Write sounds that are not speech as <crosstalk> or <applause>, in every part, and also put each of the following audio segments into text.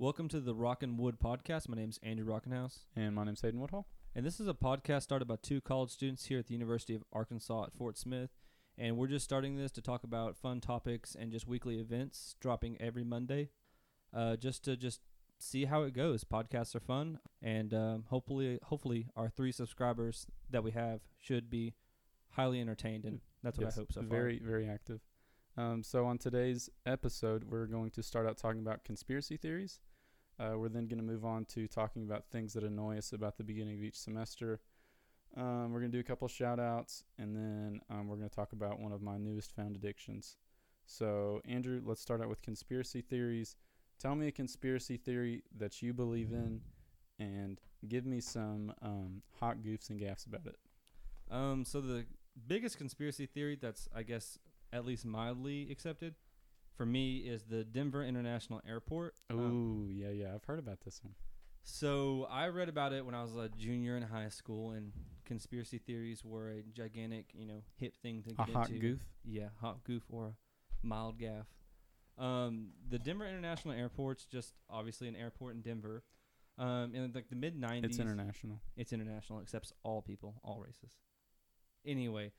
Welcome to the Rock and Wood podcast. My name's Andrew Rockenhouse, And my name's Hayden Woodhall. and this is a podcast started by two college students here at the University of Arkansas at Fort Smith. And we're just starting this to talk about fun topics and just weekly events dropping every Monday, uh, just to just see how it goes. Podcasts are fun, and um, hopefully, hopefully, our three subscribers that we have should be highly entertained, and that's what Yes, I hope so far. Very, very active. Um, so on today's episode, we're going to start out talking about conspiracy theories. Uh, we're then going to move on to talking about things that annoy us about the beginning of each semester. Um, we're going to do a couple shout outs, and then um, we're going to talk about one of my newest found addictions. So, Andrew, let's start out with conspiracy theories. Tell me a conspiracy theory that you believe in, and give me some um, hot goofs and gaffs about it. Um, so the biggest conspiracy theory that's I guess at least mildly accepted for me is the Denver International Airport. Oh, Um, yeah, yeah. I've heard about this one. so I read about it when I was a junior in high school, and conspiracy theories were a gigantic, you know, hip thing to A get hot goof. Yeah, hot goof or a mild gaff. Um, the Denver International Airport's just obviously an airport in Denver. Um, in like the mid '90s, It's international. it's international, accepts all people, all races. Anyway,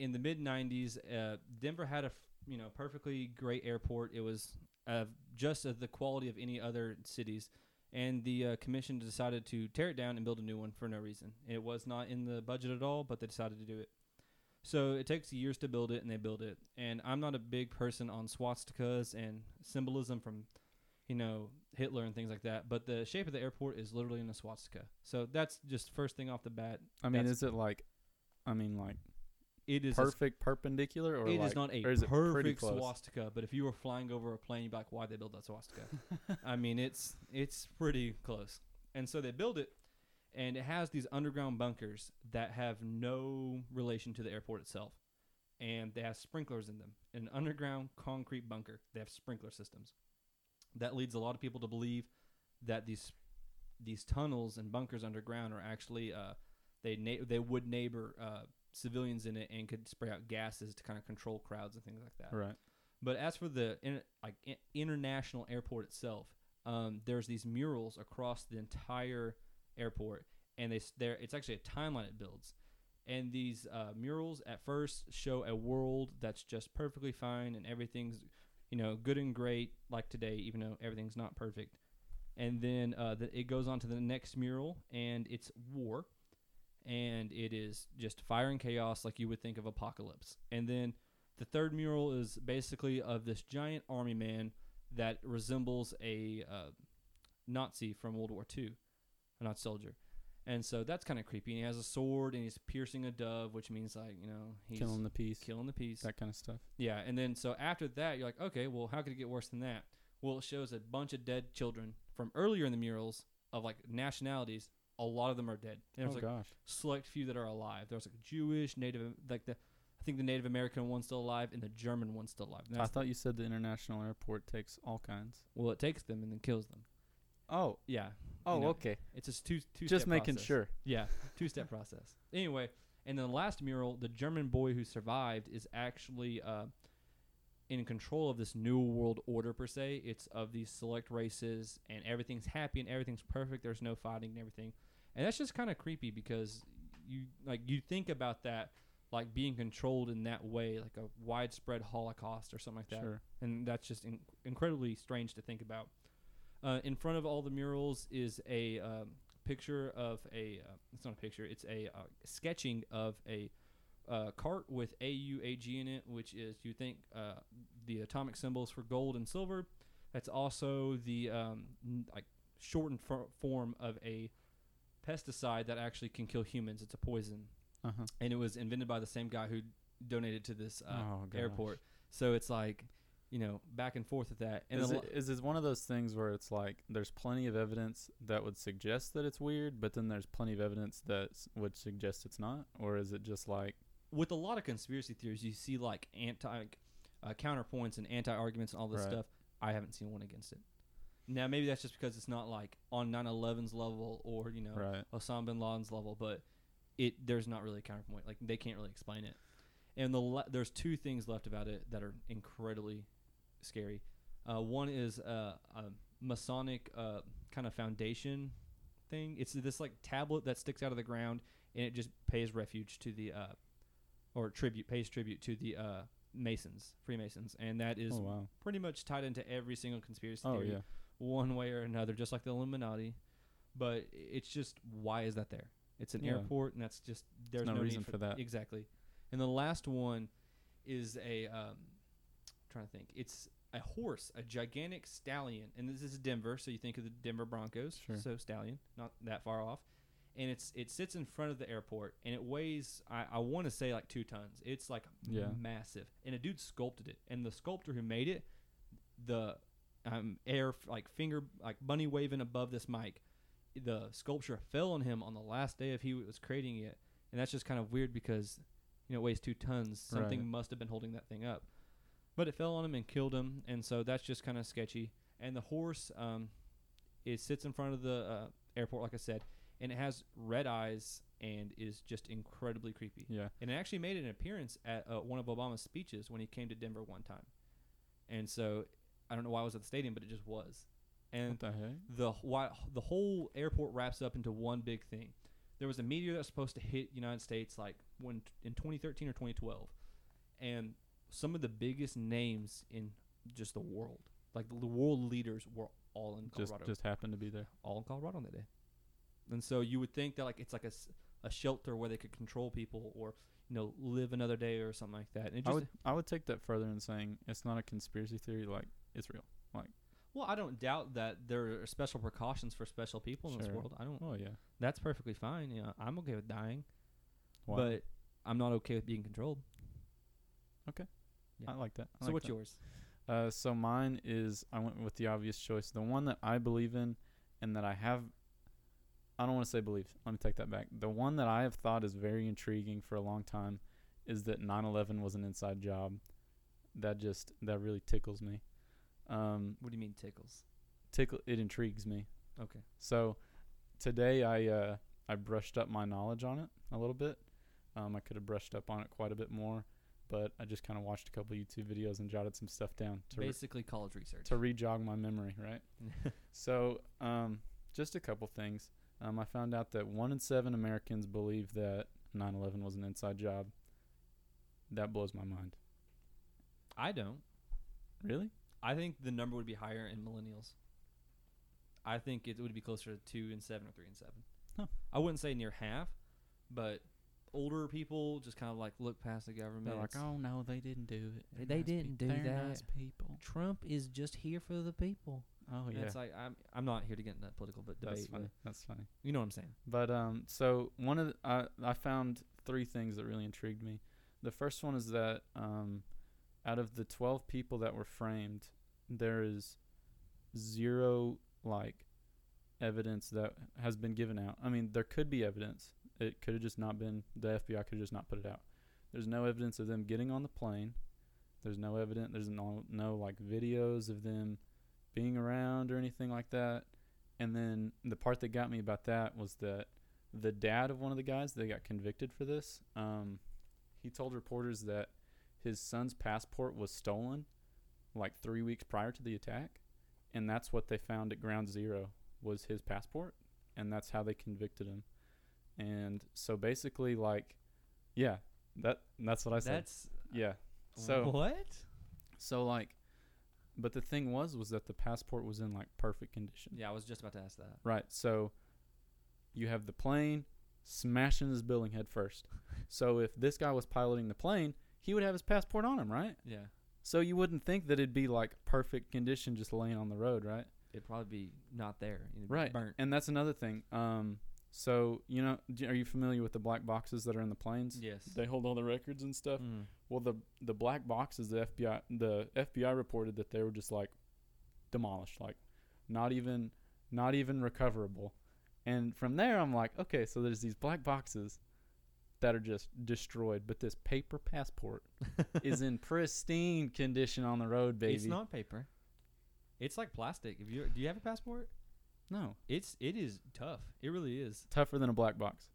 in the mid '90s, uh, Denver had a f- you know perfectly great airport. It was uh, just of the quality of any other cities, and the uh, commission decided to tear it down and build a new one for no reason. It was not in the budget at all, but they decided to do it. So it takes years to build it, and they build it. And I'm not a big person on swastikas and symbolism from, you know, Hitler and things like that. But the shape of the airport is literally in a swastika. So that's just first thing off the bat. I mean, is it like, I mean, like It is a perfect perpendicular, or It is like, not a is perfect swastika, but if you were flying over a plane, you'd be like, "Why they build that swastika?" <laughs> I mean, it's it's pretty close. And so they build it, and it has these underground bunkers that have no relation to the airport itself, and they have sprinklers in them. An underground concrete bunker. They have sprinkler systems. That leads a lot of people to believe that these these tunnels and bunkers underground are actually uh, they na- they would neighbor uh, civilians in it and could spray out gases to kind of control crowds and things like that. Right. But as for the in, like international airport itself, um, there's these murals across the entire airport, and they there it's actually a timeline it builds, and these uh, murals at first show a world that's just perfectly fine and everything's you know good and great like today, even though everything's not perfect, and then uh, the, it goes on to the next mural and it's war, and it is just fire and chaos like you would think of apocalypse, and then the third mural is basically of this giant army man that resembles a uh, Nazi from World War II, a Nazi soldier. And so that's kind of creepy. And he has a sword and he's piercing a dove, which means like you know he's Killing the peace. killing the peace. That kind of stuff. Yeah, and then so after that, you're like, okay, well, how could it get worse than that? Well, it shows a bunch of dead children from earlier in the murals of like nationalities. A lot of them are dead. And oh like gosh. select few that are alive. There's like Jewish, Native, like the, I think the Native American one's still alive and the German one's still alive. I thought you said the international airport takes all kinds. well, it takes them and then kills them. Oh. Yeah, Oh, You know, okay. it's just two two. Just making process. sure. Yeah, <laughs> two step process. Anyway, and then the last mural, the German boy who survived is actually uh, in control of this new world order per se. It's of these select races, and everything's happy and everything's perfect. There's no fighting and everything, and that's just kind of creepy because you like you think about that like being controlled in that way, like a widespread Holocaust or something like that Sure. and that's just in- incredibly strange to think about. Uh, in front of all the murals is a um, picture of a. Uh, it's not a picture. It's a uh, sketching of a uh, cart with AUAG in it, which is you think uh, the atomic symbols for gold and silver. That's also the um, n- like shortened for- form of a pesticide that actually can kill humans. It's a poison, Uh huh. and it was invented by the same guy who donated to this uh, oh airport. So it's like, you know, back and forth with that. And is it lo- is it one of those things where it's like there's plenty of evidence that would suggest that it's weird, but then there's plenty of evidence that would suggest it's not, or is it just like with a lot of conspiracy theories, you see like anti uh, counterpoints and anti arguments and all this Right. stuff. I haven't seen one against it. Now maybe that's just because it's not like on 9/11's level or you know right? Osama bin Laden's level, but it there's not really a counterpoint. Like they can't really explain it. And the le- there's two things left about it that are incredibly scary. Uh, one is uh, a Masonic uh, kind of foundation thing. It's this like tablet that sticks out of the ground, and it just pays refuge to the uh, or tribute pays tribute to the uh, Masons, Freemasons, and that is oh wow. pretty much tied into every single conspiracy Oh theory, yeah. one way or another, just like the Illuminati. But it's just why is that there? It's an Yeah. airport, and that's just there's no no, reason need for that. Exactly. And the last one is a um, trying to think. It's a horse, a gigantic stallion, and this is Denver, so you think of the Denver Broncos. Sure. So stallion, not that far off. And it's it sits in front of the airport, and it weighs I, I want to say like two tons. It's like Yeah. massive, and a dude sculpted it, and the sculptor who made it, the um, air f- like finger like bunny waving above this mic, the sculpture fell on him on the last day of he was creating it, and that's just kind of weird because you know it weighs two tons. Something Right. must have been holding that thing up, but it fell on him and killed him, and so that's just kind of sketchy. And the horse, um, it sits in front of the uh, airport, like I said, and it has red eyes and is just incredibly creepy. Yeah. And it actually made an appearance at uh, one of Obama's speeches when he came to Denver one time. And so I don't know why I was at the stadium, but it just was. And What the heck? the why the whole airport wraps up into one big thing. There was a meteor that was supposed to hit United States like when in 2013 or 2012, and some of the biggest names in just the world, like the world leaders, were all in Just Colorado, just happened to be there. all in Colorado on that day. And so you would think that like it's like a, a shelter where they could control people or you know live another day or something like that. And it I would I would take that further in saying it's not a conspiracy theory. Like it's real. Like well, I don't doubt that there are special precautions for special people in this world. I don't. Oh yeah. That's perfectly fine. Know, I'm okay with dying. Why? but I'm not okay with being controlled. yeah. I like that. I so like what's that. yours? Uh, so mine is I went with the obvious choice, the one that I believe in, and that I have. I don't want to say believe. Let me take that back. The one that I have thought is very intriguing for a long time, is that 9/11 was an inside job. That just that really tickles me. Um, What do you mean tickles? tickle it intrigues me. Okay. So today I uh, I brushed up my knowledge on it a little bit. Um, I could have brushed up on it quite a bit more, but I just kind of watched a couple YouTube videos and jotted some stuff down to re- Basically, college research. to re-jog my memory, right? <laughs> So, um, just a couple things. Um, I found out that one in seven Americans believe that 9/11 was an inside job. That blows my mind. I don't. Really? I think the number would be higher in millennials. I think it would be closer to two and seven or three and seven. Huh. I wouldn't say near half, but older people just kind of like look past the government. They're like, oh no, they didn't do it. They're They nice didn't peop- do they're that." Nice people. Trump is just here for the people. Oh and yeah, It's like I'm I'm not here to get in that political but debate. that's funny. That's funny. You know what I'm saying? But um, so one of the, I I found three things that really intrigued me. The first one is that um, out of the twelve people that were framed, there is zero like evidence that has been given out. I mean, there could be evidence. It could have just not been the FBI could have just not put it out. There's no evidence of them getting on the plane. There's no evidence. There's no no like videos of them being around or anything like that. And then the part that got me about that was that the dad of one of the guys that got convicted for this, um, he told reporters that his son's passport was stolen like three weeks prior to the attack, and that's what they found at Ground Zero was his passport, and that's how they convicted him. And so basically, like, yeah, that that's what I said. That's yeah. So what? so like, but the thing was was that the passport was in like perfect condition. Yeah, I was just about to ask that. Right. So you have the plane smashing his building head first. <laughs> so if this guy was piloting the plane, he would have his passport on him, right? Yeah, So you wouldn't think that it'd be like perfect condition just laying on the road, right? it'd probably be not there. It'd Right. burnt. And that's another thing. Um so you know, are you familiar with the black boxes that are in the planes? Yes. They hold all the records and stuff. Mm. Well, the the black boxes, the FBI the FBI reported that they were just like demolished, like not even not even recoverable. And from there, I'm like, okay, so there's these black boxes that are just destroyed, but this paper passport <laughs> is in pristine condition on the road, baby. It's not paper. It's like plastic. If you do you have a passport? no It's it is tough. It really is. tougher than a black box.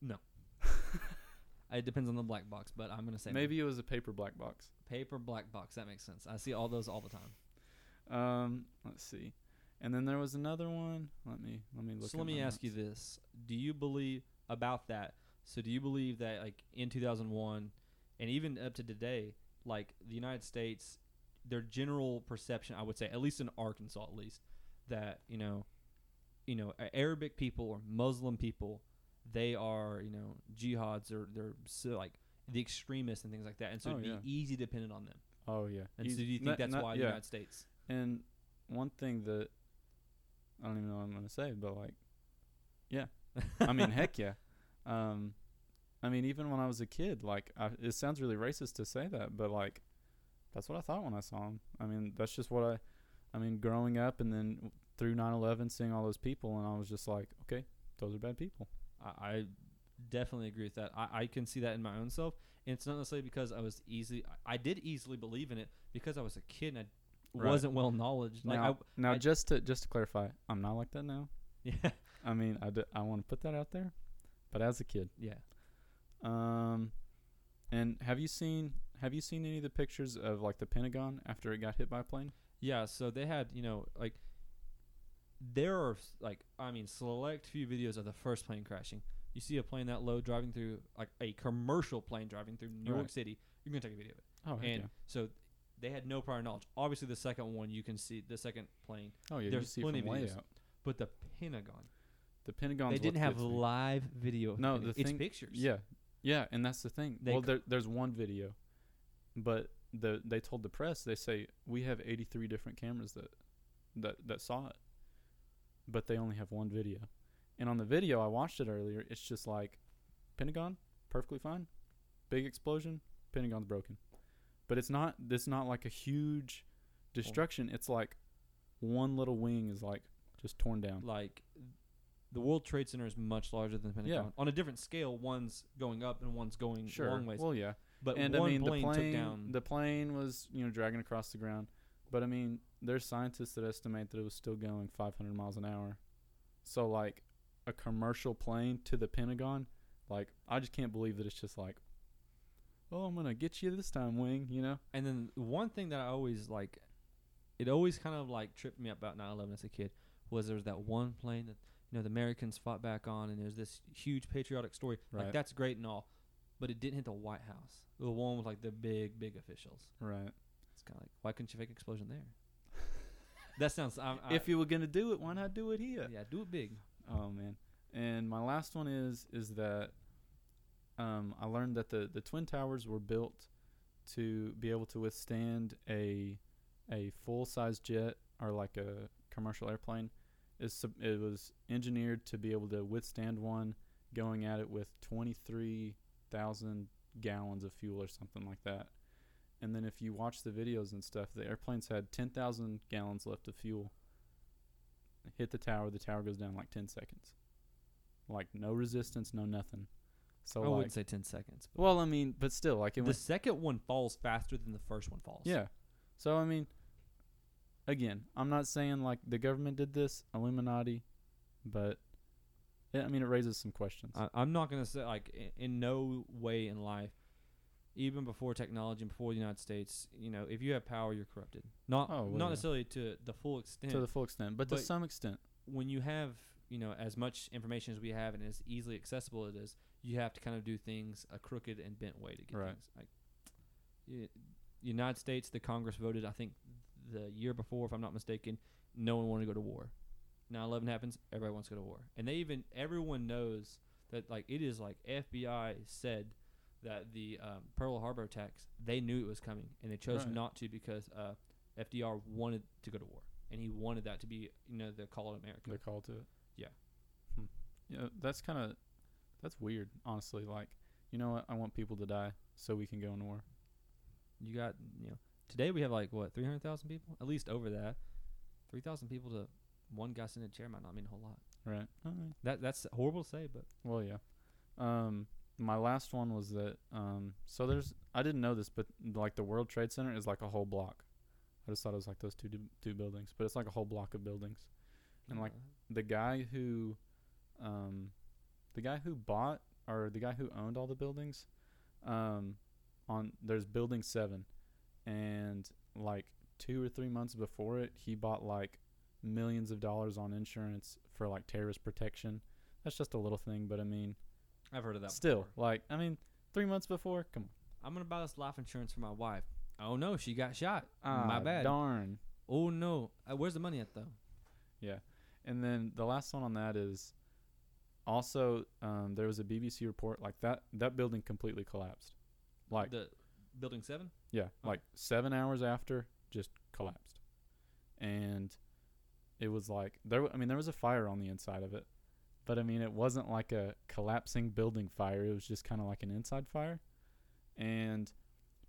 It depends on the black box, but I'm gonna say. Maybe it was a paper black box. paper black box. That makes sense. I see all those all the time. Um, let's see. And then there was another one. Let me let me look. so let me ask you this: Do you believe about that? So do you believe that like in 2001 and even up to today, like the United States, their general perception, I would say, at least in Arkansas, at least, that you know, you know, Arabic people or Muslim people, they are you know jihads or they're so like the extremists and things like that, and so Oh, it'd be easy dependent on them. Oh yeah. And so do you think not- that's not- why the. United States? And one thing that I don't even know what I'm gonna say, but like, yeah. I mean, heck yeah. <laughs> Um, I mean, even when I was a kid, like, I, it sounds really racist to say that, but like, that's what I thought when I saw him. I mean, that's just what I. I mean, growing up and then through 9/11, seeing all those people, and I was just like, okay, those are bad people. I, I definitely agree with that. I, I can see that in my own self, and it's not necessarily because I was easy. I, I did easily believe in it because I was a kid and I Right. wasn't well knowledge. Like now, now I- just to just to clarify, I'm not like that now. Yeah, <laughs> I mean, I, d- I want to put that out there, but as a kid. yeah. Um, and have you seen have you seen any of the pictures of like the Pentagon after it got hit by a plane? Yeah, so they had, you know, like there are like I mean select few videos of the first plane crashing. You see a plane that low driving through like a commercial plane driving through New York City, you're gonna take a video of it. Oh, and yeah. so they had no prior knowledge. Obviously, the second one you can see the second plane, oh yeah, there's plenty of videos. but the Pentagon The Pentagon. they didn't have live video. No, the it's thing- pictures. Yeah, yeah, and that's the thing. They well, there, there's one video, but the they told the press they say we have 83 different cameras that that that saw it, but they only have one video. And on the video I watched it earlier, it's just like Pentagon perfectly fine, big explosion, Pentagon's broken, but it's not. It's not like a huge destruction. It's like one little wing is like just torn down. like the World Trade Center is much larger than the Pentagon. Yeah. On a different scale, one's going up and one's going Sure. long ways. Well, yeah. but and one I mean the plane took down. the plane was you know dragging across the ground, but I mean there's scientists that estimate that it was still going 500 miles an hour. So like a commercial plane to the Pentagon, like I just can't believe that it's just like, oh I'm gonna get you this time, wing. You know? And then one thing that I always like, it always kind of like tripped me up about 9/11 as a kid was there was that one plane that you know the Americans fought back on, and there's this huge patriotic story. Like that's great and all, but it didn't hit the White House. The one with like the big big officials. Right. It's kind of like why couldn't you fake an explosion there? That sounds. I'm, I, if you were gonna do it, why not do it here? yeah, do it big. Oh man. And my last one is is that um, I learned that the, the twin towers were built to be able to withstand a a full size jet or like a commercial airplane. Sub- it was engineered to be able to withstand one going at it with twenty three thousand gallons of fuel or something like that. And then if you watch the videos and stuff, the airplanes had ten thousand gallons left of fuel hit the tower, the tower goes down like 10 seconds. Like no resistance, no nothing. So I like wouldn't say 10 seconds. Well, I mean, but still like it the second one falls faster than the first one falls. Yeah. So I mean again, I'm not saying like the government did this, Illuminati, but yeah, I mean it raises some questions. I, I'm not gonna say like in, in no way in life, even before technology and before the United States, you know, if you have power, you're corrupted. Not Oh, well, not necessarily to the full extent. to the full extent, but, to some extent. when you have you know as much information as we have and as easily accessible it is, you have to kind of do things a crooked and bent way to get Right. things. Like, y- United States, the Congress voted, I think, the year before, if I'm not mistaken, no one wanted to go to war. 9/11 happens, everybody wants to go to war, and they even everyone knows that like it is like FBI said that the um, Pearl Harbor attacks they knew it was coming and they chose Right. not to because uh, FDR wanted to go to war and he wanted that to be you know the call of America. They're called to it. Yeah. Hmm. Yeah, that's kind of that's weird, honestly. Like, you know what? I want people to die so we can go into war. You got you know today we have like what three hundred thousand people at least over that. Three thousand people to one guy sitting in a chair might not mean a whole lot. Right. That that's horrible to say, but Well, yeah. Um, my last one was that. Um, so there's. I didn't know this, but like the World Trade Center is like a whole block. I just thought it was like those two du- two buildings, but it's like a whole block of buildings. And like the guy who, um, the guy who bought or the guy who owned all the buildings, um, on there's building seven, and like two or three months before it, he bought like millions of dollars on insurance for like terrorist protection. That's just a little thing, but I mean, I've heard of that. still, before. like, I mean, three months before, come on. I'm gonna buy this life insurance for my wife. Oh no, she got shot. Ah, My bad. Darn. Oh no, uh, where's the money at though? Yeah. And then the last one on that is also um, there was a BBC report like that that building completely collapsed. Like the building seven. yeah, like 7 hours after just collapsed. And it was like there w- I mean there was a fire on the inside of it. But I mean it wasn't like a collapsing building fire. It was just kind of like an inside fire. And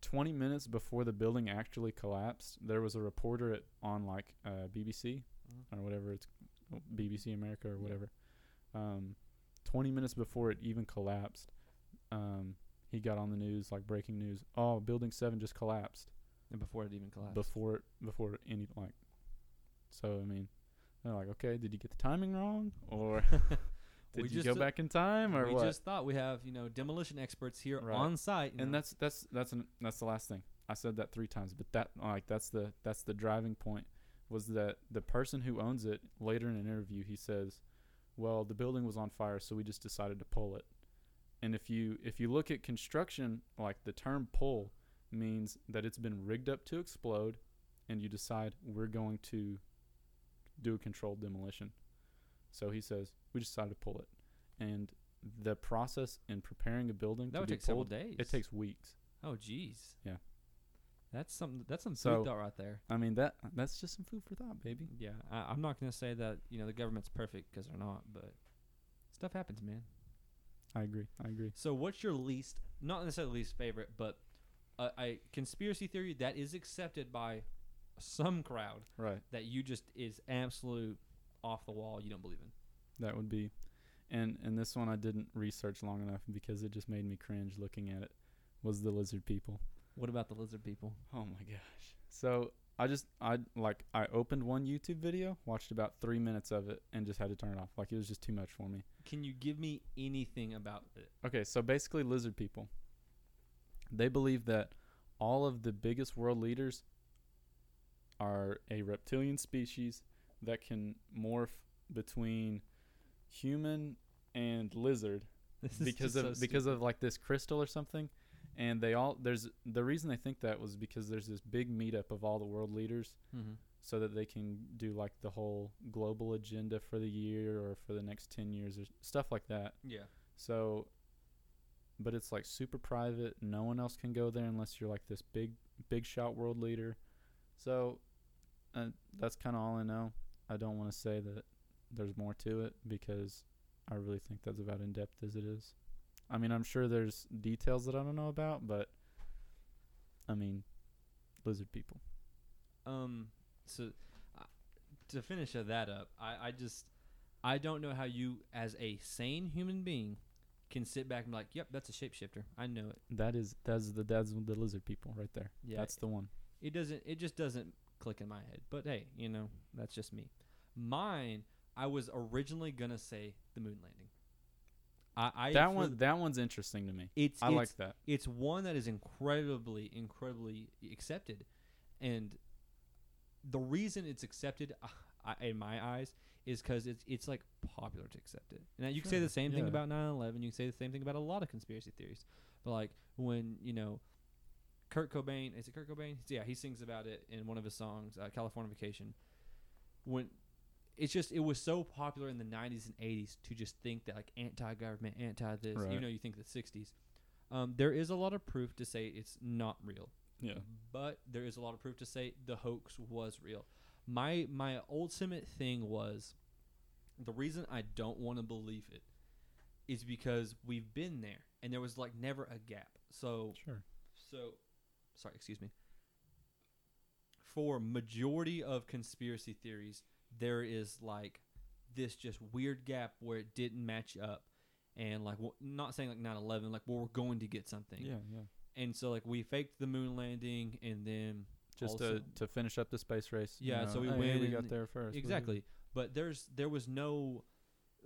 20 minutes before the building actually collapsed, there was a reporter at on like uh, BBC Mhm. or whatever it's BBC America or whatever. Um, 20 minutes before it even collapsed, um, he got on the news like breaking news. Oh, building 7 just collapsed And before it even collapsed. before it, before any like so I mean, they're like, "Okay, did you get the timing wrong or <laughs> did We you just go back in time or we what?" just thought we have you know demolition experts here Right. on site. and know. that's that's that's an, that's the last thing. I said that 3 times, but that like that's the that's the driving point was that the person who owns it later in an interview he says, "Well, the building was on fire, so we just decided to pull it." And if you if you look at construction, like the term pull means that it's been rigged up to explode and you decide we're going to do a controlled demolition. So he says, "We just decided to pull it." And the process in preparing a building that would take several days. it takes weeks. Oh jeez. Yeah. That's some that's some So- food thought right there. I mean that that's just some food for thought, baby. Yeah, I, I'm not gonna say that you know the government's perfect because they're not, but stuff happens, man. I agree. I agree. So, what's your least, not necessarily least favorite, but a, a conspiracy theory that is accepted by some crowd Right. that you just is absolute off the wall, you don't believe in? That would be and and this one I didn't research long enough because it just made me cringe looking at it. Was the lizard people. What about the lizard people? Oh my gosh. So I just I like I opened one YouTube video, watched about three minutes of it, and just had to turn it off. Like it was just too much for me. Can you give me anything about it? Okay, so basically lizard people. They believe that all of the biggest world leaders are a reptilian species that can morph between human and lizard <laughs> because of so because of like this crystal or something. And they all there's the reason they think that was because there's this big meetup of all the world leaders Mhm. so that they can do like the whole global agenda for the year or for the next 10 years or stuff like that. Yeah. so but it's like super private. No one else can go there unless you're like this big big shot world leader. So uh, that's kind of all i know i don't want to say that there's more to it because i really think that's about in depth as it is i mean i'm sure there's details that i don't know about but i mean lizard people Um. So, uh, to finish that up, I, I just I don't know how you, as a sane human being, can sit back and be like, "Yep, that's a shapeshifter. I know it." that is that's the that's the lizard people right there Yeah. that's the one it doesn't. It just doesn't click in my head. But hey, you know, that's just me. Mine, I was originally gonna say the moon landing. I, I that one that one's interesting to me. It's i it's, like that. it's one that is incredibly incredibly accepted. And the reason it's accepted uh, I, in my eyes is because it's it's like popular to accept it. And you can say the same thing about 9-11 you can say the same thing about a lot of conspiracy theories. But like when you know kurt cobain is it kurt cobain? Yeah he sings about it in one of his songs uh, california vacation when it's just it was so popular in the 90s and 80s to just think that like anti-government anti this Right. even though you think the 60s um, there is a lot of proof to say it's not real. Yeah. But there is a lot of proof to say the hoax was real. My my ultimate thing was the reason i don't want to believe it is because we've been there and there was like never a gap. So sure. so, sorry, excuse me. For majority of conspiracy theories, there is like this just weird gap where it didn't match up, and like wh- not saying like 9/11, like well, we're going to get something, yeah yeah and so like we faked the moon landing, and then just also- to to finish up the space race. you Yeah, know, so we oh, hey, win We got there first. exactly. But there's there was no.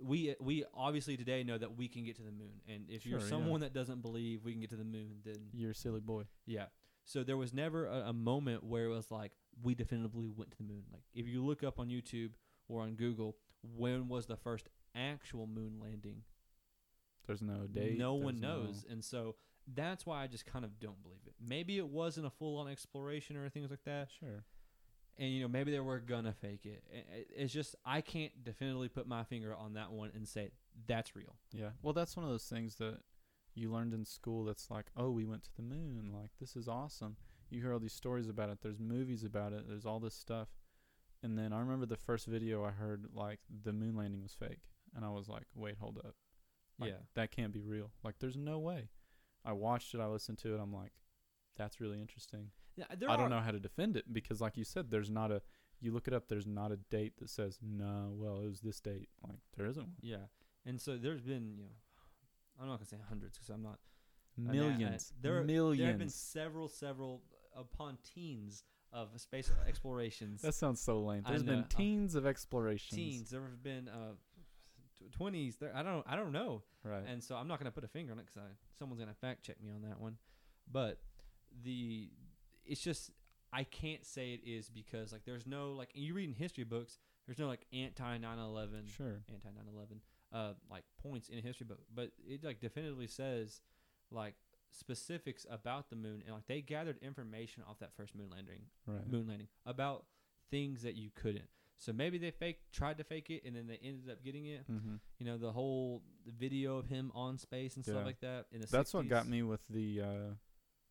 We we obviously today know that we can get to the moon, and if you're Sure, yeah. someone that doesn't believe we can get to the moon, then You're a silly boy. Yeah. So there was never a, a moment where it was like we definitively went to the moon. Like if you look up on YouTube or on Google, when was the first actual moon landing? There's no date. no one there's no- knows, and so that's why I just kind of don't believe it. Maybe it wasn't a full-on exploration or things like that, Sure. and you know maybe they were gonna fake it. It's just I can't definitively put my finger on that one and say that's real. Yeah. Well, that's one of those things that you learned in school that's like, oh, we went to the moon. Like, this is awesome. You hear all these stories about it. There's movies about it. There's all this stuff. And then I remember the first video I heard, like, the moon landing was fake. And I was like, wait, hold up. Like, yeah, That can't be real. Like, there's no way. I watched it. I listened to it. I'm like, that's really interesting. yeah. I don't know how to defend it because, like you said, there's not a, you look it up, there's not a date that says, no, well, it was this date. Like, there isn't one. Yeah, and so there's been you know, I'm not gonna say hundreds because I'm not I mean, I- Millions. there, millions. There have been several, several upon teens of space explorations. That sounds so lame. There's know, been uh, teens of explorations. teens. There have been uh, twenties. there, I don't, I don't know. Right. And so I'm not gonna put a finger on it because someone's gonna fact check me on that one. But the, it's just I can't say it is because like there's no like you read in history books. There's no like anti 9/11 sure. anti 9/11 uh like points in a history book, but it like definitively says like specifics about the moon and like they gathered information off that first moon landing Right. moon landing about things that you couldn't. So maybe they fake tried to fake it and then they ended up getting it. Mm-hmm. You know the whole video of him on space and stuff like that in the That's what got me with the uh,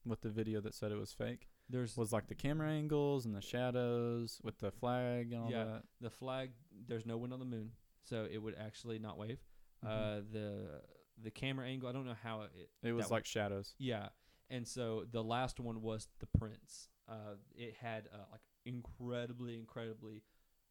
with the video that said it was fake. There's Was like the camera angles and the shadows with the flag and all Yeah. that. the flag. There's no wind on the moon, so it would actually not wave. Mhm. Uh, the the camera angle. I don't know how it. it was that one- like shadows. Yeah, and so the last one was the prints. Uh, it had uh, like incredibly, incredibly,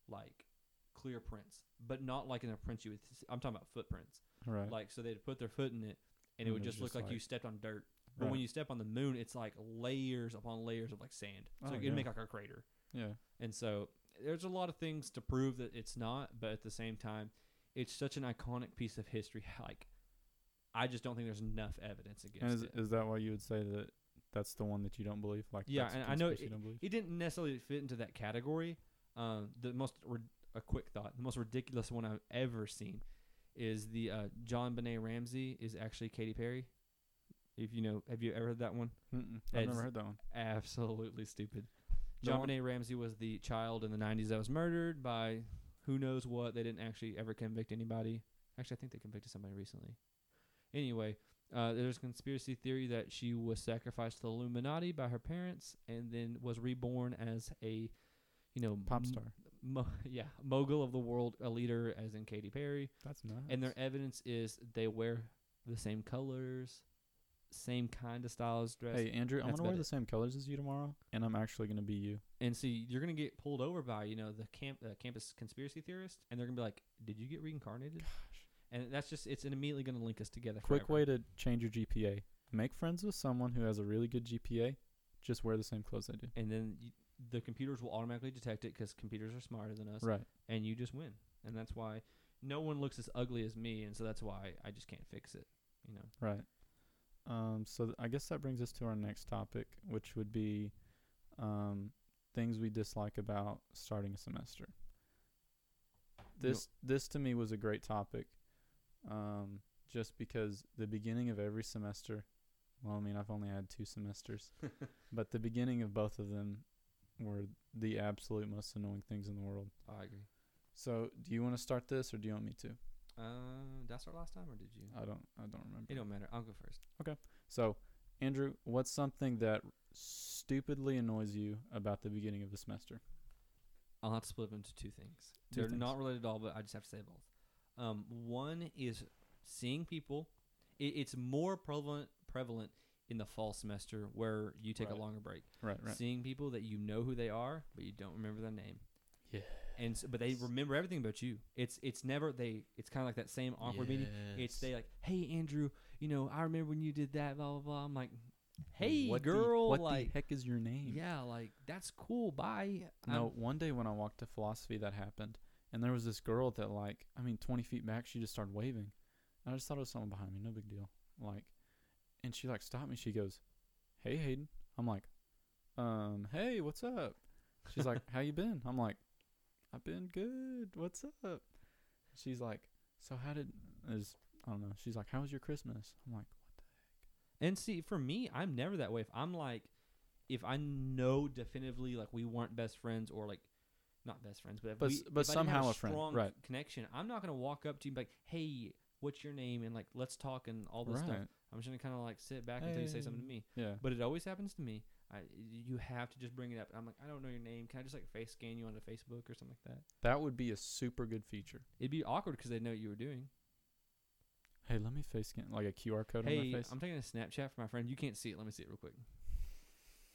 like clear prints, but not like in a print you would. s- I'm talking about footprints. Right. Like so they'd put their foot in it, and it And would it was just look just like, you stepped on dirt. But when you step on the moon, it's like layers upon layers of like sand. So Oh, it'd yeah. make like a crater. yeah. And so there's a lot of things to prove that it's not, but at the same time, it's such an iconic piece of history. <laughs> Like, I just don't think there's enough evidence against And is, it. is that why you would say that that's the one that you don't believe? Like Yeah, and I know conspiracy you don't believe? It didn't necessarily fit into that category. Um, the most rid- a quick thought, the most ridiculous one I've ever seen is the uh, JonBenét Ramsey is actually Katy Perry. If you know, have you ever heard that one? Mm-mm, I've never heard that one. Absolutely stupid. JonBenét Ramsey was the child in the 90s that was murdered by who knows what. They didn't actually ever convict anybody. Actually, I think they convicted somebody recently. Anyway, uh, there's a conspiracy theory that she was sacrificed to the Illuminati by her parents and then was reborn as a, you know, Pop star. Mo- <laughs> yeah, mogul of the world, a leader, as in Katy Perry. That's nice. And their evidence is they wear the same colors, same kind of styles dress. Hey Andrew, I'm gonna wear about the it. same colors as you tomorrow, and I'm actually gonna be you. And see, you're gonna get pulled over by you know the camp uh, campus conspiracy theorist, and they're gonna be like, "Did you get reincarnated?" And that's just it's immediately gonna link us together. Quick forever. way to change your GPA: make friends with someone who has a really good GPA. Just wear the same clothes they do. And then you, the computers will automatically detect it because computers are smarter than us, Right. and you just win. And that's why no one looks as ugly as me, and so that's why I just can't fix it. You know. Right. Um, so th- I guess that brings us to our next topic, which would be um, things we dislike about starting a semester. This this to me was a great topic, um, just because the beginning of every semester. Well, I mean, I've only had two semesters, <laughs> but the beginning of both of them were the absolute most annoying things in the world. I agree. So, do you want to start this, or do you want me to? Uh, did I start last time or did you? I don't. I don't remember. it don't matter. I'll go first. Okay. So, Andrew, what's something that stupidly annoys you about the beginning of the semester? I'll have to split them into two things. Two They're things. not related at all, but I just have to say both. Um, one is seeing people. It, it's more prevalent prevalent in the fall semester where you take Right. a longer break. Right, right. Seeing people that you know who they are, but you don't remember their name. Yeah. And s but they remember everything about you. It's it's never they. It's kind of like that same awkward meeting. It's they like, hey Andrew, you know I remember when you did that. Blah blah blah. I'm like, hey what girl, The, what like the heck is your name? yeah, like that's cool. Bye. No, one day when I walked to philosophy, that happened, and there was this girl that, like, I mean, twenty feet back, she just started waving. And I just thought it was someone behind me, no big deal. Like, and she like stopped me. She goes, "Hey Hayden." I'm like, um, hey, what's up? She's like, how you been? I'm like, I've been good. What's up? She's like, so how did is I don't know. She's like, how was your Christmas? I'm like, "What the heck?" And see, for me, I'm never that way. If I'm like, if I know definitively like we weren't best friends or like not best friends, but if But we, s- but if I didn't have somehow a friend, strong right. connection, I'm not gonna walk up to you and be like, hey, what's your name? And like, let's talk and all this right, stuff. I'm just gonna kind of like sit back until you say something to me. yeah, But it always happens to me. I you have to just bring it up. I'm like, I don't know your name. Can I just like face scan you onto Facebook or something like that? that would be a super good feature. It'd be awkward because they know what you were doing. Hey, let me face scan like a QR code on Hey, my face. I'm taking a Snapchat for my friend. You can't see it. Let me see it real quick.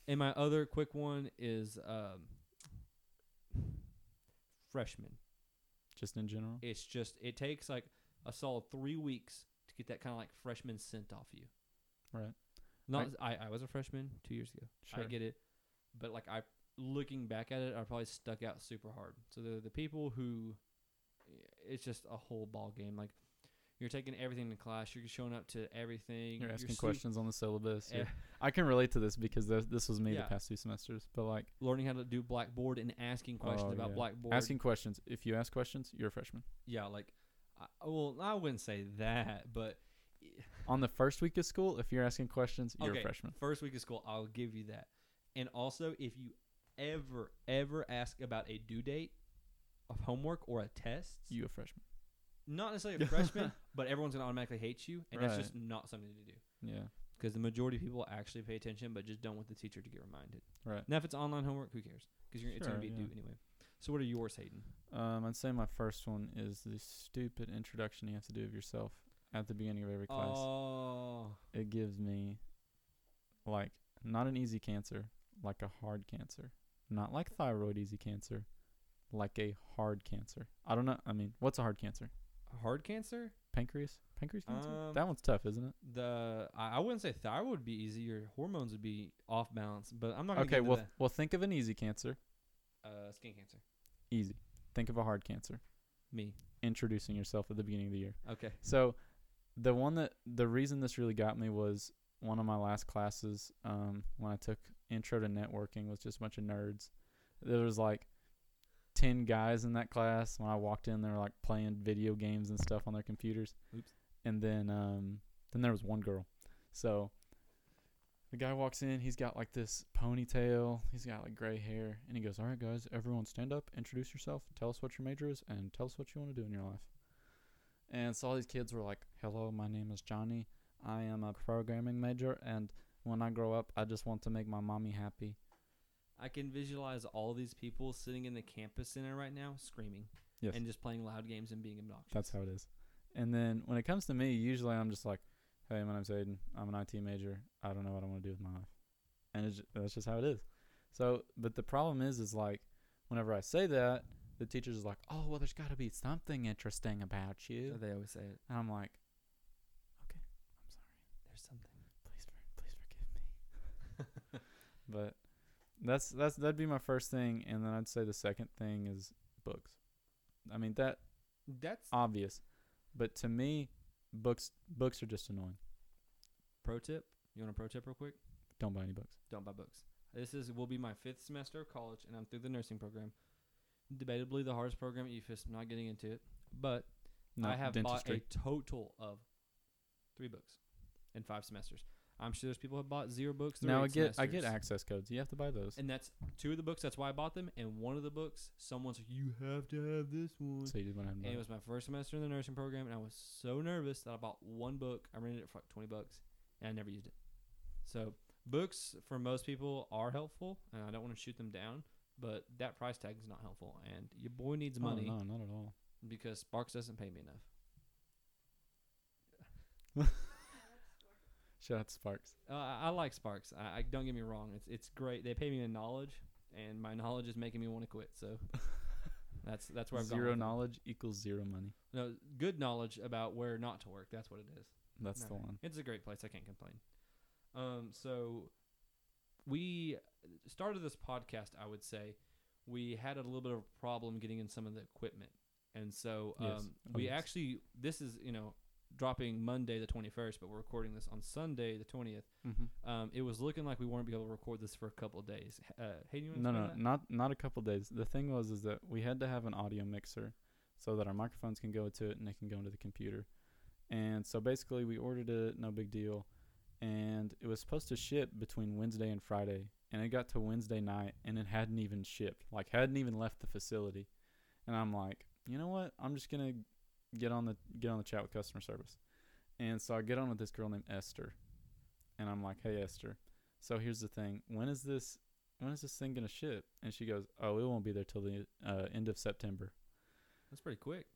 And my other quick one is um, freshman. just in general. It's just it takes like a solid three weeks to get that kind of like freshman scent off you. Right. Not I, I was a freshman two years ago. Sure. I get it, but like I looking back at it, I probably stuck out super hard. So the the people who, it's just a whole ball game. Like you're taking everything in class, you're showing up to everything. You're asking su- questions on the syllabus. eh, yeah. I can relate to this because this, this was me Yeah. the past two semesters. But like learning how to do Blackboard and asking questions Oh, about yeah. Blackboard. asking questions. If you ask questions, you're a freshman. yeah, like, I, well, I wouldn't say that, but <laughs> On the first week of school, if you're asking questions, you're Okay. a freshman. first week of school, I'll give you that. And also, if you ever, ever ask about a due date of homework or a test, You a freshman. Not necessarily a <laughs> freshman, but everyone's gonna automatically hate you, and that's Right. just not something to do. Yeah. Because the majority of people actually pay attention, but just don't want the teacher to get reminded. Right. Now, if it's online homework, who cares? Because it's Sure, gonna be yeah. due anyway. So, what are yours, Hayden? Um, I'd say my first one is the stupid introduction you have to do of yourself at the beginning of every class. Oh, It gives me like not an easy cancer, like a hard cancer. Not like thyroid easy cancer, like a hard cancer. I don't know. I mean, what's a hard cancer? Hard cancer. Pancreas? Pancreas cancer? Um, that one's tough, isn't it? The I, I wouldn't say thyroid would be easy. Your hormones would be off balance, but I'm not gonna Okay, well, well, think of an easy cancer. Uh, skin cancer. Easy. Think of a hard cancer. Me. Introducing yourself at the beginning of the year. Okay. So, the one that the reason this really got me was one of my last classes um, when I took intro to networking was just a bunch of nerds. There was like ten guys in that class. When I walked in, they were like playing video games and stuff on their computers. Oops. And then um, then there was one girl. So the guy walks in. He's got like this ponytail. He's got like gray hair, and he goes, "All right, guys, everyone, stand up, introduce yourself, tell us what your major is, and tell us what you want to do in your life." And so all these kids were like, "Hello, my name is Johnny. I am a programming major, and when I grow up, I just want to make my mommy happy." I can visualize all these people sitting in the campus center right now, screaming Yes, and just playing loud games and being obnoxious. that's how it is. And then when it comes to me, usually I'm just like, "Hey, my name's Hayden. I'm an IT major. I don't know what I want to do with my life," and it's ju- that's just how it is. So, but the problem is, is like, whenever I say that, the teacher's is like, "Oh, well, there's got to be something interesting about you," They always say it. and I'm like, "Okay, I'm sorry." There's something. please please forgive me. <laughs> but that's that's that'd be my first thing, and then I'd say the second thing is books. I mean that That's obvious, but to me, books books are just annoying. pro tip. You want a pro tip real quick? Don't buy any books. Don't buy books. This is will be my fifth semester of college, and I'm through the nursing program. Debatably the hardest program at UAFS. I'm not getting into it, but No, I have dentistry. bought a total of three books in five semesters. I'm sure there's people who have bought zero books. now I get I get access codes. You have to buy those, And that's two of the books. That's why I bought them. And one of the books, someone's like, "You have to have this one." so you went ahead and it was my first semester in the nursing program, and I was so nervous that I bought one book. I rented it for like twenty bucks, and I never used it. So books for most people are helpful, and I don't want to shoot them down, but that price tag is not helpful, and your boy needs Oh, money no, not at all. because Sparks doesn't pay me enough. <laughs> Shout out to Sparks. Uh, I, I like Sparks. I, I don't get me wrong; it's it's great. They pay me in knowledge, and my knowledge is making me want to quit. So <laughs> that's that's where I've Zero with it. knowledge equals zero money. No, good knowledge about where not to work. That's what it is. That's No, the one. It's a great place. I can't complain. Um, so we started this podcast. I would say we had a little bit of a problem getting in some of the equipment, and so um, Yes. Oh, we yes. actually this is you know dropping Monday the 21st, but we're recording this on Sunday the 20th. Mm-hmm. Um, it was looking like we weren't be able to record this for a couple of days. Uh, hey, you No, no, not not a couple days. The thing was is that we had to have an audio mixer so that our microphones can go into it and it can go into the computer. And so basically, we ordered it, no big deal, and it was supposed to ship between Wednesday and Friday, and it got to Wednesday night and it hadn't even shipped, like hadn't even left the facility. And I'm like, you know what? I'm just gonna get on the get on the chat with customer service. And so I get on with this girl named Esther, and I'm like, hey Esther, so here's the thing: when is this when is this thing gonna ship? And she goes, oh, it won't be there till the uh, end of September. That's pretty quick.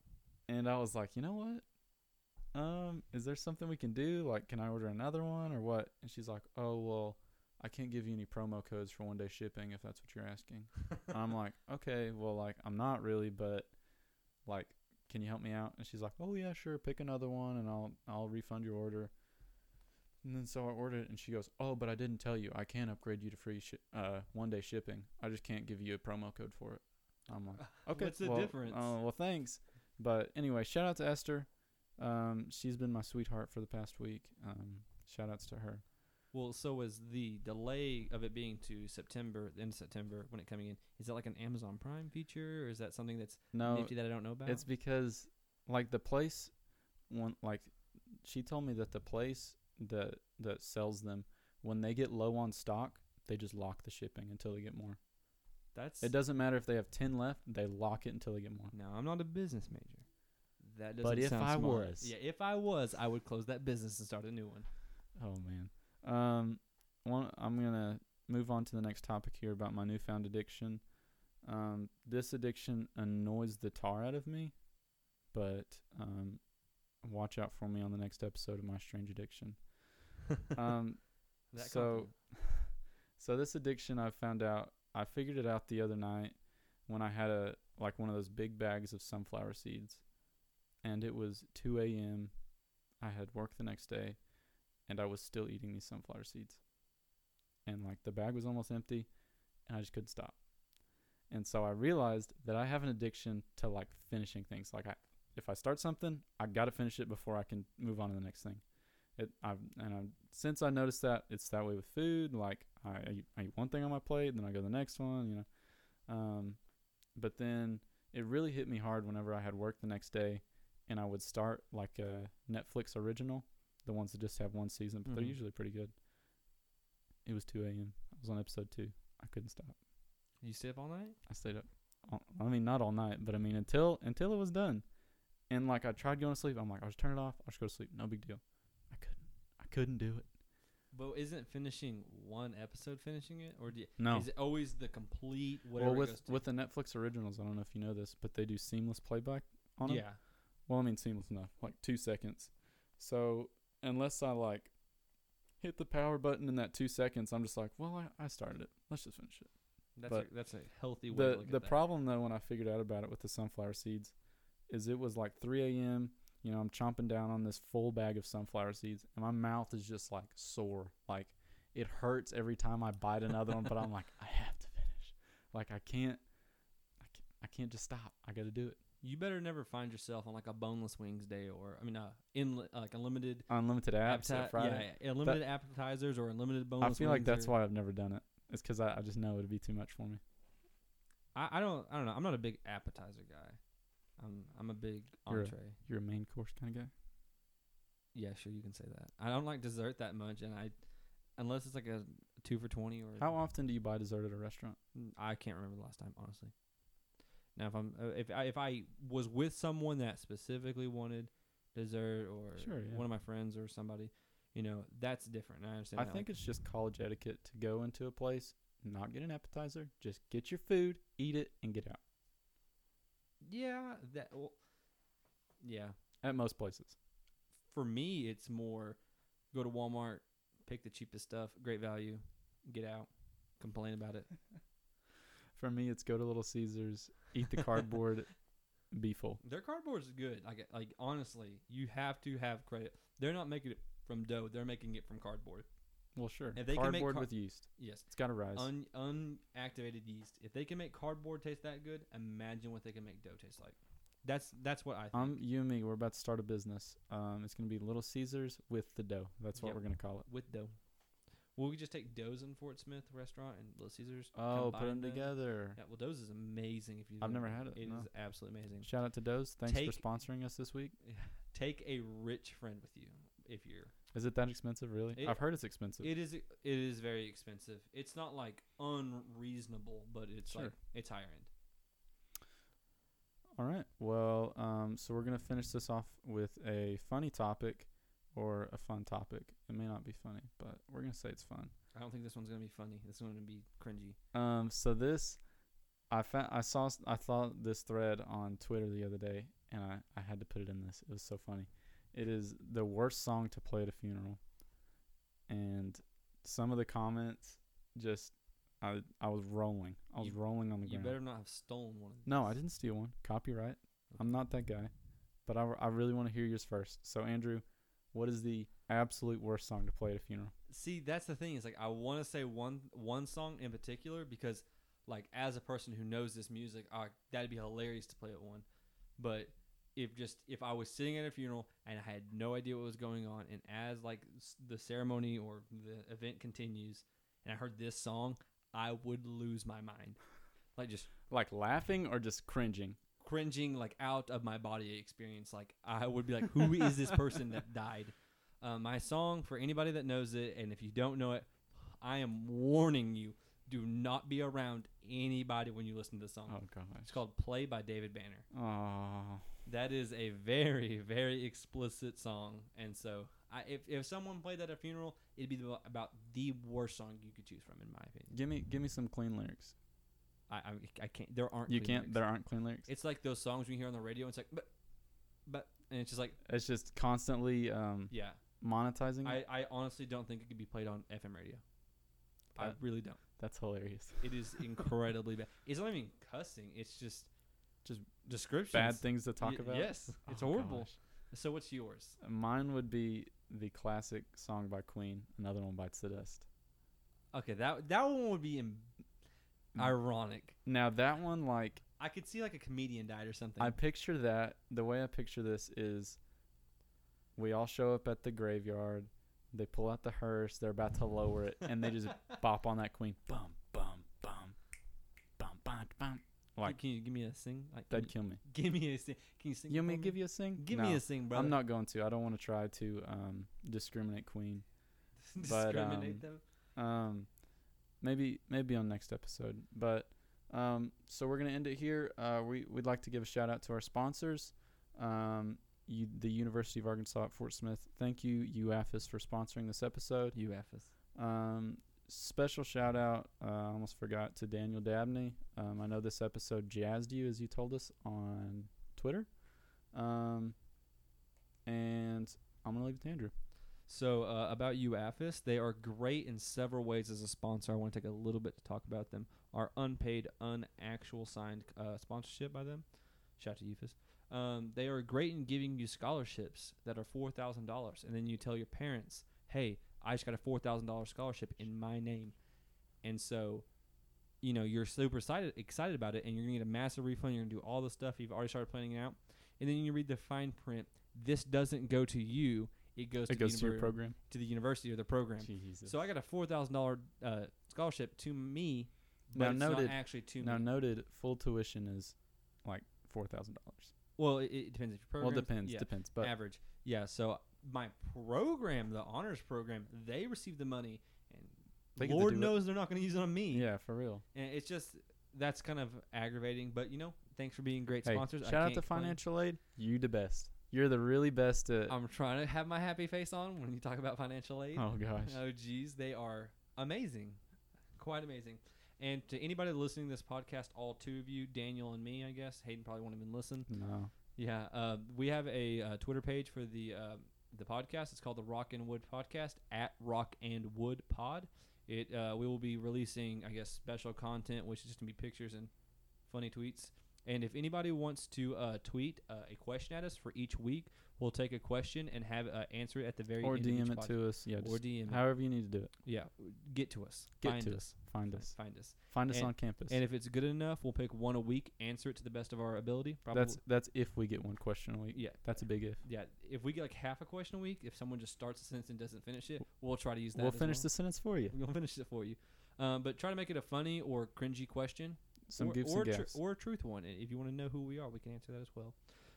And I was like, you know what? Um, is there something we can do? Like, can I order another one or what? And she's like, oh well, I can't give you any promo codes for one day shipping if that's what you're asking. <laughs> I'm like, okay, well, like I'm not really, but like, can you help me out? And she's like, oh yeah, sure, pick another one, and I'll I'll refund your order. And then so I ordered it, and she goes, oh, but I didn't tell you, I can upgrade you to free shi- uh one day shipping. I just can't give you a promo code for it. I'm like, <laughs> okay, What's the well, difference? Oh well, thanks. But anyway, shout out to Esther. Um, she's been my sweetheart for the past week. Um, shout outs to her. Well, so was the delay of it being to September, the end of September, when it coming in. Is that like an Amazon Prime feature, or is that something that's No, nifty that I don't know about? It's because like the place one like she told me that the place that that sells them when they get low on stock, they just lock the shipping until they get more. that's It doesn't matter if they have 10 left, they lock it until they get more. No, I'm not a business major. That doesn't But if I smart. was. yeah, if I was, I would close that business and start a new one. Oh man. Um one I'm going to move on to the next topic here about my newfound addiction. Um this addiction annoys the tar out of me, but um watch out for me on the next episode of my strange addiction. <laughs> Um So-. <laughs> So this addiction I found out I figured it out the other night when I had a like one of those big bags of sunflower seeds. And it was two AM. I had work the next day and I was still eating these sunflower seeds. And like the bag was almost empty and I just couldn't stop. And so I realized that I have an addiction to like finishing things. Like I if I start something, I got to finish it before I can move on to the next thing. It I've and I since I noticed that it's that way with food. Like I, I, eat, I eat one thing on my plate, and then I go to the next one. You know, um, but then it really hit me hard whenever I had work the next day, and I would start like a Netflix original, the ones that just have one season, but they're Mhm. usually pretty good. It was 2 a.m. I was on episode two. I couldn't stop. You stay up all night? I stayed up. all- I mean, not all night, but I mean until until it was done. And like I tried going to sleep. I'm like, I'll just turn it off. I'll just go to sleep. No big deal. I couldn't. I couldn't do it. But isn't finishing one episode finishing it, or do you, No. is it always the complete whatever well, with with the Netflix originals, I don't know if you know this, but they do seamless playback on them. yeah, Well, I mean seamless enough, like two seconds. So unless I like hit the power button in that two seconds, I'm just like, well, I, I started it. Let's just finish it. that's But a, that's a healthy way. to the look the problem though when I figured out about it with the sunflower seeds is it was like 3 a.m. You know, I'm chomping down on this full bag of sunflower seeds, and my mouth is just like sore. Like it hurts every time I bite another one, but I'm <laughs> like, I have to finish. Like I can't, I can't, I can't just stop. I got to do it. You better never find yourself on like a boneless wings day, or I mean, uh, in like unlimited Unlimited apps appeti- Friday. yeah, unlimited appetizers or unlimited boneless. I feel like that's or- why I've never done it. It's because I, I just know it'd be too much for me. I, I don't I don't know. I'm not a big appetizer guy. I'm I'm a big You're a- entree. You're a main course kind of guy. Yeah, sure, you can say that. I don't like dessert that much, and I unless it's like a two for twenty or How often do you buy dessert at a restaurant? Mm, I can't remember the last time, honestly. Now, if I'm uh, if I, if I was with someone that specifically wanted dessert, or Sure, yeah. one of my friends or somebody, you know, that's different. I understand. I that, think like, it's just college etiquette to go into a place, not get an appetizer, just get your food, eat it, and get out. yeah, that well, yeah. At most places. For me, it's more go to Walmart, pick the cheapest stuff, great value, get out, complain about it. <laughs> For me, it's go to Little Caesars, eat the cardboard, be full. Their cardboard is good. Like like honestly, you have to have credit. They're not making it from dough. They're making it from cardboard. Well, sure. If they can make cardboard car- with yeast. Yes. It's got to rise. Un, unactivated yeast. If they can make cardboard taste that good, imagine what they can make dough taste like. That's that's what I think. Um, you and me, we're about to start a business. Um, it's gonna be Little Caesars with the dough. That's what Yep. we're gonna call it. with dough. Well, we just take Doe's in Fort Smith restaurant and Little Caesars. Oh, put combine them together. Yeah, well, Doe's is amazing. If you, I've never had it, It is no. absolutely amazing. Shout out to Doe's. Thanks Take- for sponsoring us this week. <laughs> Take a rich friend with you if you're. Is it that expensive? Really? It- I've heard it's expensive. It is. It is very expensive. It's not like unreasonable, but it's Sure. like it's higher end. All right. Well, um, so we're gonna finish this off with a funny topic, or a fun topic. It may not be funny, but we're gonna say it's fun. I don't think this one's gonna be funny. This one's gonna be cringy. Um, so this, I found, I saw, I saw this thread on Twitter the other day, and I, I had to put it in this. It was so funny. It is the worst song to play at a funeral, and some of the comments just, I, I was rolling. I was You- rolling on the You ground. You better not have stolen one. Of No, I didn't steal one. Copyright. I'm not that guy, but I, I really want to hear yours first. So Andrew, what is the absolute worst song to play at a funeral? See, that's the thing. Is like I want to say one one song in particular because, like, as a person who knows this music, uh, that'd be hilarious to play at one. But if just if I was sitting at a funeral and I had no idea what was going on, and as like the ceremony or the event continues, and I heard this song, I would lose my mind, like just Like laughing or just cringing? Cringing like out of my body experience. Like I would be like, who is this person that <laughs> died? Uh, my song for anybody that knows it, and if you don't know it, I am warning you: do not be around anybody when you listen to this song. Oh gosh. It's called "Play" by David Banner. Oh. That is a very, very explicit song, and so I, if if someone played that at a funeral, it'd be the, about the worst song you could choose from, in my opinion. Give me give me some clean lyrics. I I, I can't. There aren't. You can't. lyrics. There aren't clean lyrics. It's like those songs we hear on the radio. It's like, but, but, and it's just like, It's just constantly um, yeah. monetizing. I. I honestly don't think it could be played on FM radio. I really don't. That's hilarious. It is <laughs> incredibly bad. It's not even cussing. It's just Just descriptions. Bad things to talk Y- about. Yes, it's Oh, horrible. gosh. So what's yours? Mine would be the classic song by Queen. Another one bites the dust. Okay, that that one would be Mm. Ironic. Now that one, like I could see like a comedian died or something. I picture that. The way I picture this is, we all show up at the graveyard. They pull out the hearse. They're about to lower it, and they just <laughs> bop on that Queen. Bum bum bum, bum bum bum. Like can you give me a sing? Like, that'd kill me. <laughs> give me a sing. Can you sing? You want me to give you a sing? Give No, me a sing, brother. I'm not going to. I don't want to try to um, discriminate Queen. <laughs> but, discriminate um, them. Um, maybe maybe on next episode. But um, so we're gonna end it here. Uh, we we'd like to give a shout out to our sponsors. Um, you, the University of Arkansas at Fort Smith. Thank you, UAFS, for sponsoring this episode. UFS. Um, special shout out. Uh, I almost forgot to Daniel Dabney. Um, I know this episode jazzed you, as you told us on Twitter. Um, and I'm gonna leave it to Andrew. So uh, about UAFS, they are great in several ways as a sponsor. I want to take a little bit to talk about them. Our unpaid, unactual signed uh, sponsorship by them. Shout out to UFIS. Um, they are great in giving you scholarships that are four thousand dollars, and then you tell your parents, "Hey, I just got a four thousand dollars scholarship in my name," and so, you know, you're super excited excited about it, and you're gonna get a massive refund. You're gonna do all the stuff you've already started planning out, and then you read the fine print. This doesn't go to you. It goes It to goes the to your program. to the university or the program. Jesus. So I got a four thousand dollar uh, scholarship to me, but Now it's noted- not actually to now me. noted, full tuition is like four thousand dollars. Well, it, it depends if your program. Well, depends, Yeah, depends. But average. Yeah. So my program, the honors program, they receive the money, and They Lord do it. knows they're not going to use it on me. yeah, for real. And it's just that's kind of aggravating. But you know, thanks for being great Hey, sponsors. Shout out to complain. financial aid. You the best. You're the really best at. I'm trying to have my happy face on when you talk about financial aid. oh gosh. Oh, geez, they are amazing, quite amazing. And to anybody listening to this podcast, all two of you, Daniel and me, I guess Hayden probably won't even listen. No. Yeah, uh, we have a uh, Twitter page for the uh, the podcast. It's called the Rock and Wood Podcast at Rock and Wood Pod. It uh, we will be releasing, I guess, special content, which is just gonna be pictures and funny tweets. And if anybody wants to uh, tweet uh, a question at us for each week, we'll take a question and have uh, answer it at the very Or end of each DM it pod- to us. Yeah, or DM it. however you need to do it. Yeah, get to us. Get find to us. Find us. Find us. Find us And- on campus. And if it's good enough, we'll pick one a week, answer it to the best of our ability. Probably. that's that's if we get one question a week. yeah. That's a big if. Yeah, if we get like half a question a week, if someone just starts a sentence and doesn't finish it, we'll try to use that. We'll finish well. the sentence for you. <laughs> We'll finish it for you. Um, but try to make it a funny or cringy question, Some or, gifts or, and tr- or a truth one. If you want to know who we are, we can answer that as well.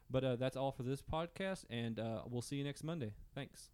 But uh, that's all for this podcast, and uh, we'll see you next Monday. Thanks.